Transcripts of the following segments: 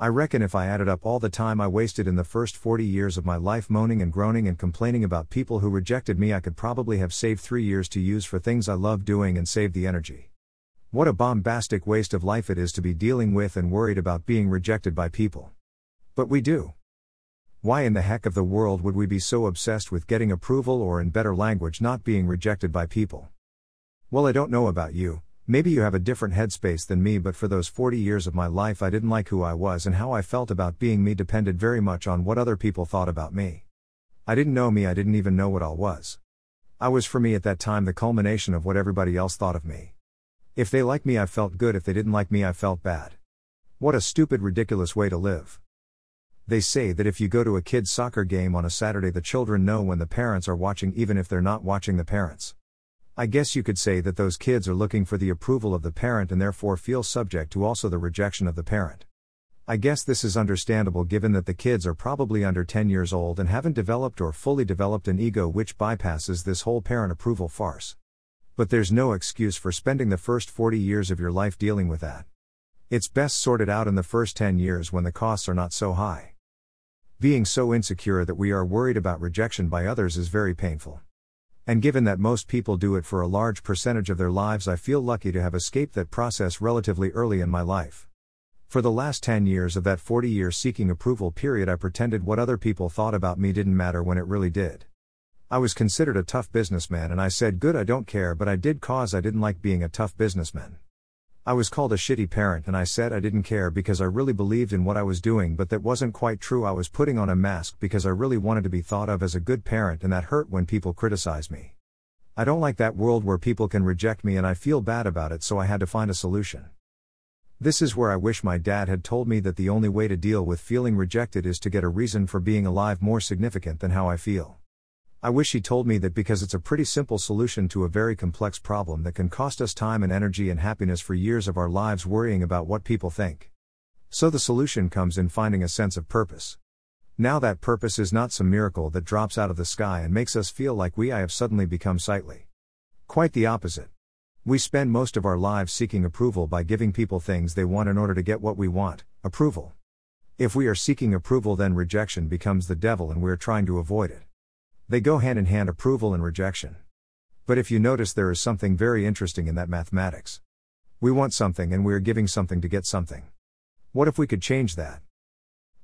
I reckon if I added up all the time I wasted in the first 40 years of my life moaning and groaning and complaining about people who rejected me, I could probably have saved three years to use for things I love doing and save the energy. What a bombastic waste of life it is to be dealing with and worried about being rejected by people. But we do. Why in the heck of the world would we be so obsessed with getting approval or, in better language, not being rejected by people? Well, I don't know about you, Maybe you have a different headspace than me, but for those 40 years of my life, I didn't like who I was and how I felt about being me depended very much on what other people thought about me. I didn't know me, I didn't even know what I was. I was for me at that time the culmination of what everybody else thought of me. If they liked me, I felt good, if they didn't like me, I felt bad. What a stupid, ridiculous way to live. They say that if you go to a kid's soccer game on a Saturday, the children know when the parents are watching, even if they're not watching the parents. I guess you could say that those kids are looking for the approval of the parent and therefore feel subject to also the rejection of the parent. I guess this is understandable given that the kids are probably under 10 years old and haven't developed or fully developed an ego which bypasses this whole parent approval farce. But there's no excuse for spending the first 40 years of your life dealing with that. It's best sorted out in the first 10 years when the costs are not so high. Being so insecure that we are worried about rejection by others is very painful. And given that most people do it for a large percentage of their lives, I feel lucky to have escaped that process relatively early in my life. For the last 10 years of that 40 year seeking approval period, I pretended what other people thought about me didn't matter when it really did. I was considered a tough businessman, and I said, Good, I don't care, but I did cause I didn't like being a tough businessman. I was called a shitty parent and I said I didn't care because I really believed in what I was doing, but that wasn't quite true. I was putting on a mask because I really wanted to be thought of as a good parent and that hurt when people criticize me. I don't like that world where people can reject me and I feel bad about it, so I had to find a solution. This is where I wish my dad had told me that the only way to deal with feeling rejected is to get a reason for being alive more significant than how I feel. I wish he told me that because it's a pretty simple solution to a very complex problem that can cost us time and energy and happiness for years of our lives worrying about what people think. So the solution comes in finding a sense of purpose. Now that purpose is not some miracle that drops out of the sky and makes us feel like we I have suddenly become sightly. Quite the opposite. We spend most of our lives seeking approval by giving people things they want in order to get what we want approval. If we are seeking approval, then rejection becomes the devil and we're trying to avoid it. They go hand in hand approval and rejection. But if you notice, there is something very interesting in that mathematics. We want something and we're giving something to get something. What if we could change that?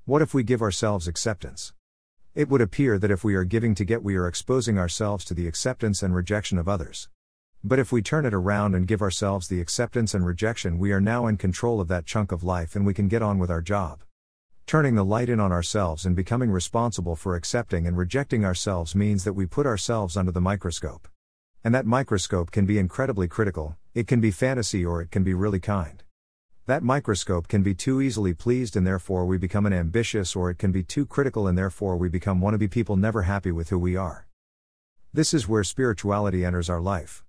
What if we give ourselves acceptance? It would appear that if we are giving to get, we are exposing ourselves to the acceptance and rejection of others. But if we turn it around and give ourselves the acceptance and rejection, we are now in control of that chunk of life and we can get on with our job. Turning the light in on ourselves and becoming responsible for accepting and rejecting ourselves means that we put ourselves under the microscope. And that microscope can be incredibly critical, it can be fantasy or it can be really kind. That microscope can be too easily pleased and therefore we become an ambitious, or it can be too critical and therefore we become wannabe people never happy with who we are. This is where spirituality enters our life.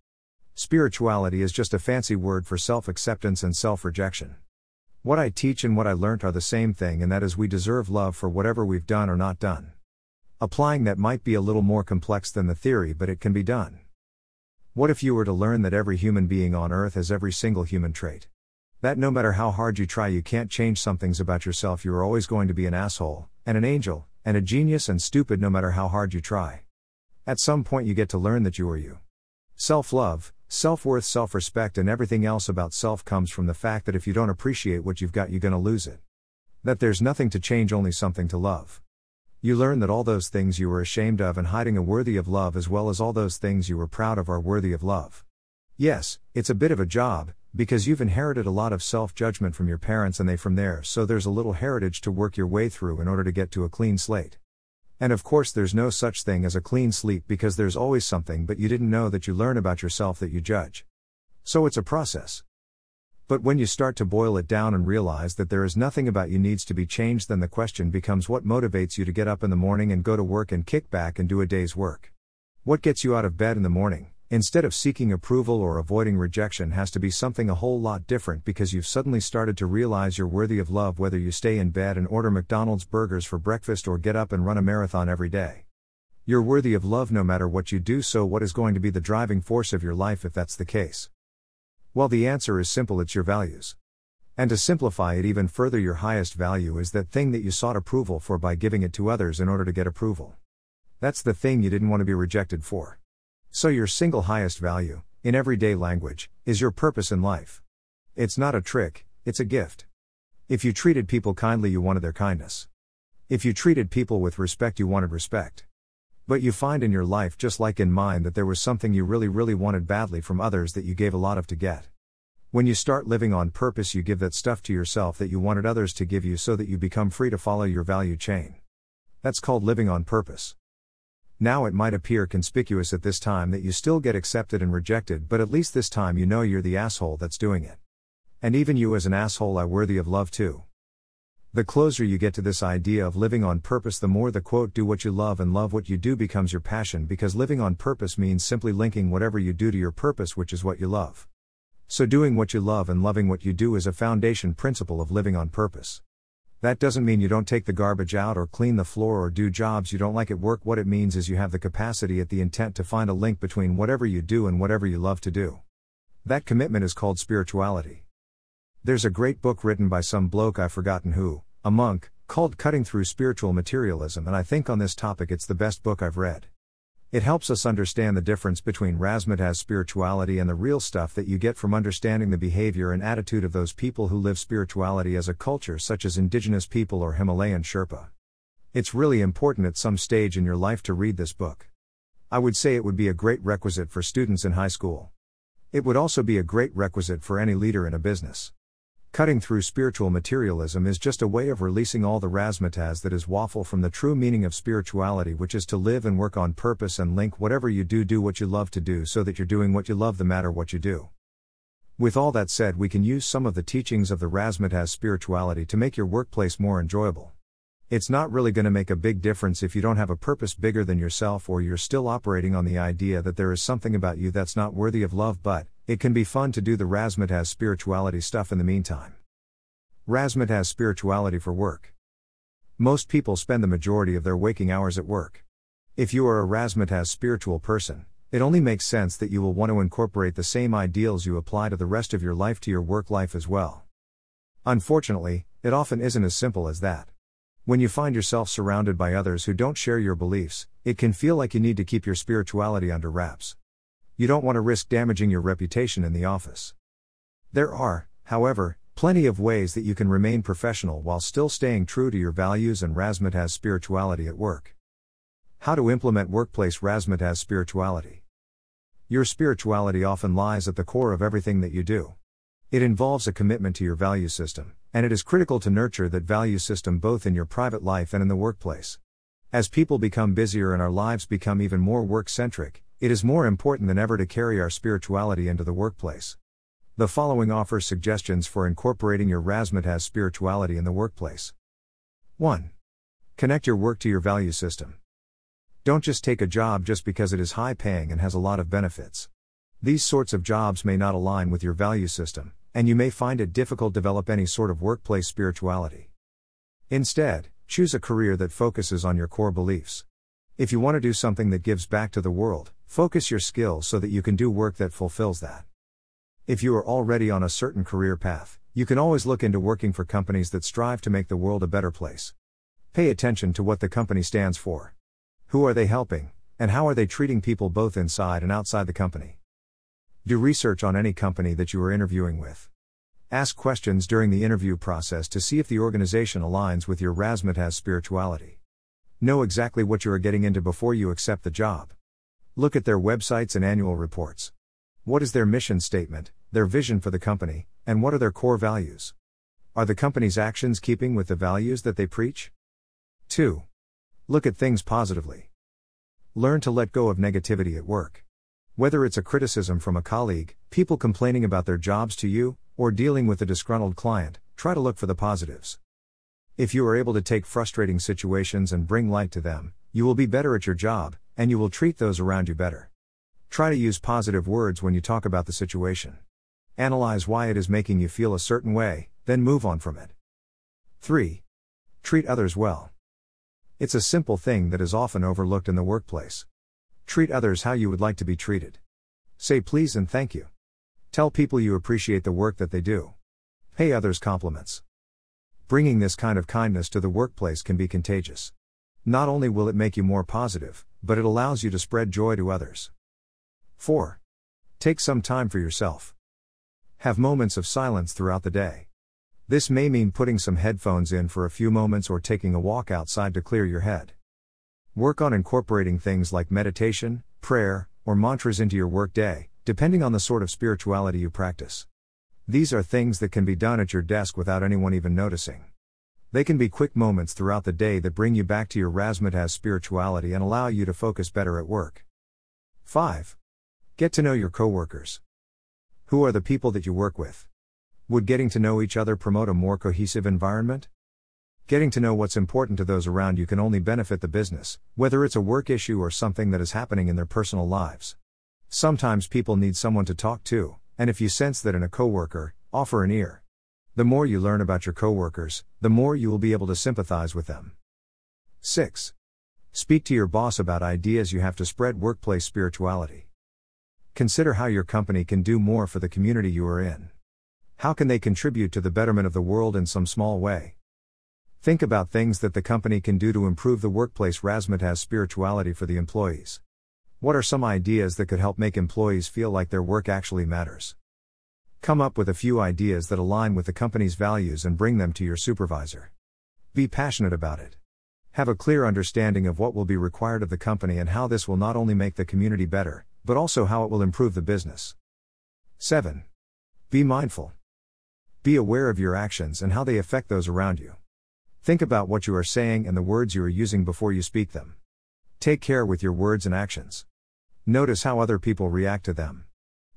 Spirituality is just a fancy word for self acceptance and self rejection. What I teach and what I learnt are the same thing, and that is we deserve love for whatever we've done or not done. Applying that might be a little more complex than the theory, but it can be done. What if you were to learn that every human being on earth has every single human trait? That no matter how hard you try, you can't change some things about yourself, you're always going to be an asshole, and an angel, and a genius, and stupid no matter how hard you try. At some point, you get to learn that you are you. Self love, Self worth, self respect, and everything else about self comes from the fact that if you don't appreciate what you've got, you're gonna lose it. That there's nothing to change, only something to love. You learn that all those things you were ashamed of and hiding are worthy of love, as well as all those things you were proud of are worthy of love. Yes, it's a bit of a job, because you've inherited a lot of self judgment from your parents and they from there, so there's a little heritage to work your way through in order to get to a clean slate. And of course, there's no such thing as a clean sleep because there's always something but you didn't know that you learn about yourself that you judge. So it's a process. But when you start to boil it down and realize that there is nothing about you needs to be changed, then the question becomes what motivates you to get up in the morning and go to work and kick back and do a day's work? What gets you out of bed in the morning? Instead of seeking approval or avoiding rejection, has to be something a whole lot different because you've suddenly started to realize you're worthy of love whether you stay in bed and order McDonald's burgers for breakfast or get up and run a marathon every day. You're worthy of love no matter what you do, so what is going to be the driving force of your life if that's the case? Well, the answer is simple it's your values. And to simplify it even further, your highest value is that thing that you sought approval for by giving it to others in order to get approval. That's the thing you didn't want to be rejected for. So, your single highest value, in everyday language, is your purpose in life. It's not a trick, it's a gift. If you treated people kindly, you wanted their kindness. If you treated people with respect, you wanted respect. But you find in your life, just like in mine, that there was something you really, really wanted badly from others that you gave a lot of to get. When you start living on purpose, you give that stuff to yourself that you wanted others to give you so that you become free to follow your value chain. That's called living on purpose. Now it might appear conspicuous at this time that you still get accepted and rejected, but at least this time you know you're the asshole that's doing it. And even you as an asshole are worthy of love too. The closer you get to this idea of living on purpose, the more the quote, do what you love and love what you do becomes your passion because living on purpose means simply linking whatever you do to your purpose, which is what you love. So, doing what you love and loving what you do is a foundation principle of living on purpose. That doesn't mean you don't take the garbage out or clean the floor or do jobs you don't like at work. What it means is you have the capacity at the intent to find a link between whatever you do and whatever you love to do. That commitment is called spirituality. There's a great book written by some bloke I've forgotten who, a monk, called Cutting Through Spiritual Materialism, and I think on this topic it's the best book I've read. It helps us understand the difference between razzmatazz spirituality and the real stuff that you get from understanding the behavior and attitude of those people who live spirituality as a culture, such as indigenous people or Himalayan Sherpa. It's really important at some stage in your life to read this book. I would say it would be a great requisite for students in high school. It would also be a great requisite for any leader in a business. Cutting through spiritual materialism is just a way of releasing all the razzmatazz that is waffle from the true meaning of spirituality, which is to live and work on purpose and link whatever you do, do what you love to do so that you're doing what you love, the matter what you do. With all that said, we can use some of the teachings of the razzmatazz spirituality to make your workplace more enjoyable. It's not really going to make a big difference if you don't have a purpose bigger than yourself or you're still operating on the idea that there is something about you that's not worthy of love, but it can be fun to do the razzmatazz spirituality stuff in the meantime. Razzmatazz spirituality for work. Most people spend the majority of their waking hours at work. If you are a razzmatazz spiritual person, it only makes sense that you will want to incorporate the same ideals you apply to the rest of your life to your work life as well. Unfortunately, it often isn't as simple as that. When you find yourself surrounded by others who don't share your beliefs, it can feel like you need to keep your spirituality under wraps. You don't want to risk damaging your reputation in the office. There are, however, plenty of ways that you can remain professional while still staying true to your values and razzmatazz spirituality at work. How to implement workplace razzmatazz spirituality. Your spirituality often lies at the core of everything that you do. It involves a commitment to your value system, and it is critical to nurture that value system both in your private life and in the workplace. As people become busier and our lives become even more work centric, it is more important than ever to carry our spirituality into the workplace. The following offers suggestions for incorporating your razzmatazz spirituality in the workplace. 1. Connect your work to your value system. Don't just take a job just because it is high paying and has a lot of benefits. These sorts of jobs may not align with your value system, and you may find it difficult to develop any sort of workplace spirituality. Instead, choose a career that focuses on your core beliefs. If you want to do something that gives back to the world, Focus your skills so that you can do work that fulfills that. If you are already on a certain career path, you can always look into working for companies that strive to make the world a better place. Pay attention to what the company stands for. Who are they helping, and how are they treating people both inside and outside the company? Do research on any company that you are interviewing with. Ask questions during the interview process to see if the organization aligns with your razzmatazz spirituality. Know exactly what you are getting into before you accept the job. Look at their websites and annual reports. What is their mission statement, their vision for the company, and what are their core values? Are the company's actions keeping with the values that they preach? 2. Look at things positively. Learn to let go of negativity at work. Whether it's a criticism from a colleague, people complaining about their jobs to you, or dealing with a disgruntled client, try to look for the positives. If you are able to take frustrating situations and bring light to them, you will be better at your job, and you will treat those around you better. Try to use positive words when you talk about the situation. Analyze why it is making you feel a certain way, then move on from it. 3. Treat others well. It's a simple thing that is often overlooked in the workplace. Treat others how you would like to be treated. Say please and thank you. Tell people you appreciate the work that they do. Pay others compliments. Bringing this kind of kindness to the workplace can be contagious. Not only will it make you more positive, but it allows you to spread joy to others. 4. Take some time for yourself. Have moments of silence throughout the day. This may mean putting some headphones in for a few moments or taking a walk outside to clear your head. Work on incorporating things like meditation, prayer, or mantras into your workday, depending on the sort of spirituality you practice. These are things that can be done at your desk without anyone even noticing. They can be quick moments throughout the day that bring you back to your razzmatazz spirituality and allow you to focus better at work. 5. Get to know your coworkers. Who are the people that you work with? Would getting to know each other promote a more cohesive environment? Getting to know what's important to those around you can only benefit the business, whether it's a work issue or something that is happening in their personal lives. Sometimes people need someone to talk to, and if you sense that in a coworker, offer an ear. The more you learn about your coworkers, the more you will be able to sympathize with them. 6. Speak to your boss about ideas you have to spread workplace spirituality. Consider how your company can do more for the community you are in. How can they contribute to the betterment of the world in some small way? Think about things that the company can do to improve the workplace razzmatazz spirituality for the employees. What are some ideas that could help make employees feel like their work actually matters? Come up with a few ideas that align with the company's values and bring them to your supervisor. Be passionate about it. Have a clear understanding of what will be required of the company and how this will not only make the community better, but also how it will improve the business. 7. Be mindful. Be aware of your actions and how they affect those around you. Think about what you are saying and the words you are using before you speak them. Take care with your words and actions. Notice how other people react to them.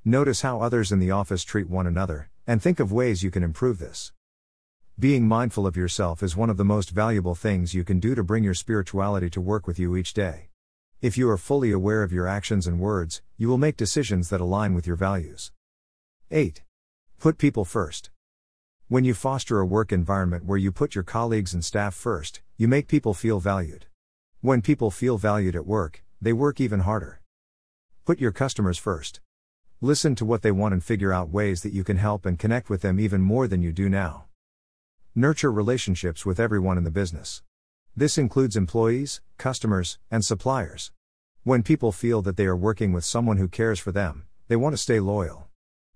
Notice how others in the office treat one another, and think of ways you can improve this. Being mindful of yourself is one of the most valuable things you can do to bring your spirituality to work with you each day. If you are fully aware of your actions and words, you will make decisions that align with your values. 8. Put people first. When you foster a work environment where you put your colleagues and staff first, you make people feel valued. When people feel valued at work, they work even harder. Put your customers first. Listen to what they want and figure out ways that you can help and connect with them even more than you do now. Nurture relationships with everyone in the business. This includes employees, customers, and suppliers. When people feel that they are working with someone who cares for them, they want to stay loyal.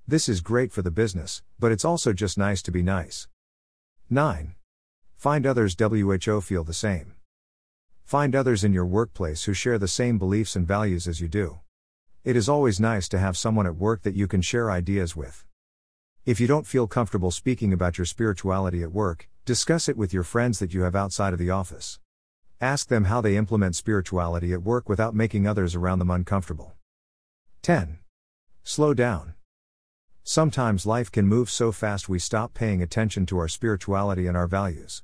This is great for the business, but it's also just nice to be nice. 9. Find others WHO feel the same. Find others in your workplace who share the same beliefs and values as you do. It is always nice to have someone at work that you can share ideas with. If you don't feel comfortable speaking about your spirituality at work, discuss it with your friends that you have outside of the office. Ask them how they implement spirituality at work without making others around them uncomfortable. 10. Slow down. Sometimes life can move so fast we stop paying attention to our spirituality and our values.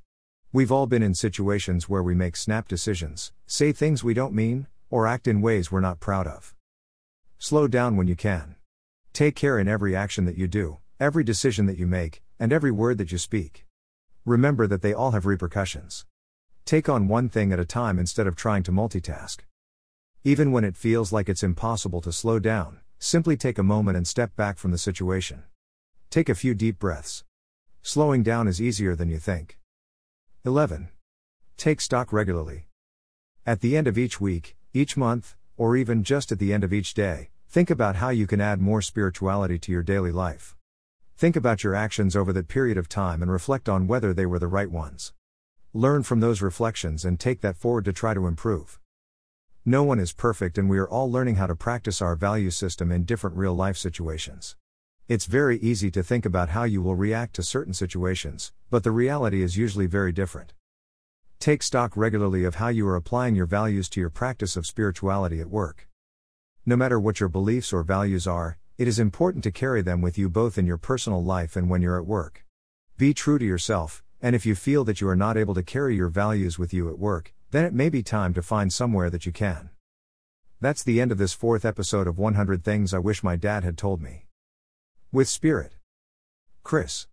We've all been in situations where we make snap decisions, say things we don't mean, or act in ways we're not proud of. Slow down when you can. Take care in every action that you do, every decision that you make, and every word that you speak. Remember that they all have repercussions. Take on one thing at a time instead of trying to multitask. Even when it feels like it's impossible to slow down, Simply take a moment and step back from the situation. Take a few deep breaths. Slowing down is easier than you think. 11. Take stock regularly. At the end of each week, each month, or even just at the end of each day, think about how you can add more spirituality to your daily life. Think about your actions over that period of time and reflect on whether they were the right ones. Learn from those reflections and take that forward to try to improve. No one is perfect, and we are all learning how to practice our value system in different real life situations. It's very easy to think about how you will react to certain situations, but the reality is usually very different. Take stock regularly of how you are applying your values to your practice of spirituality at work. No matter what your beliefs or values are, it is important to carry them with you both in your personal life and when you're at work. Be true to yourself, and if you feel that you are not able to carry your values with you at work, then it may be time to find somewhere that you can. That's the end of this fourth episode of 100 Things I Wish My Dad Had Told Me. With Spirit. Chris.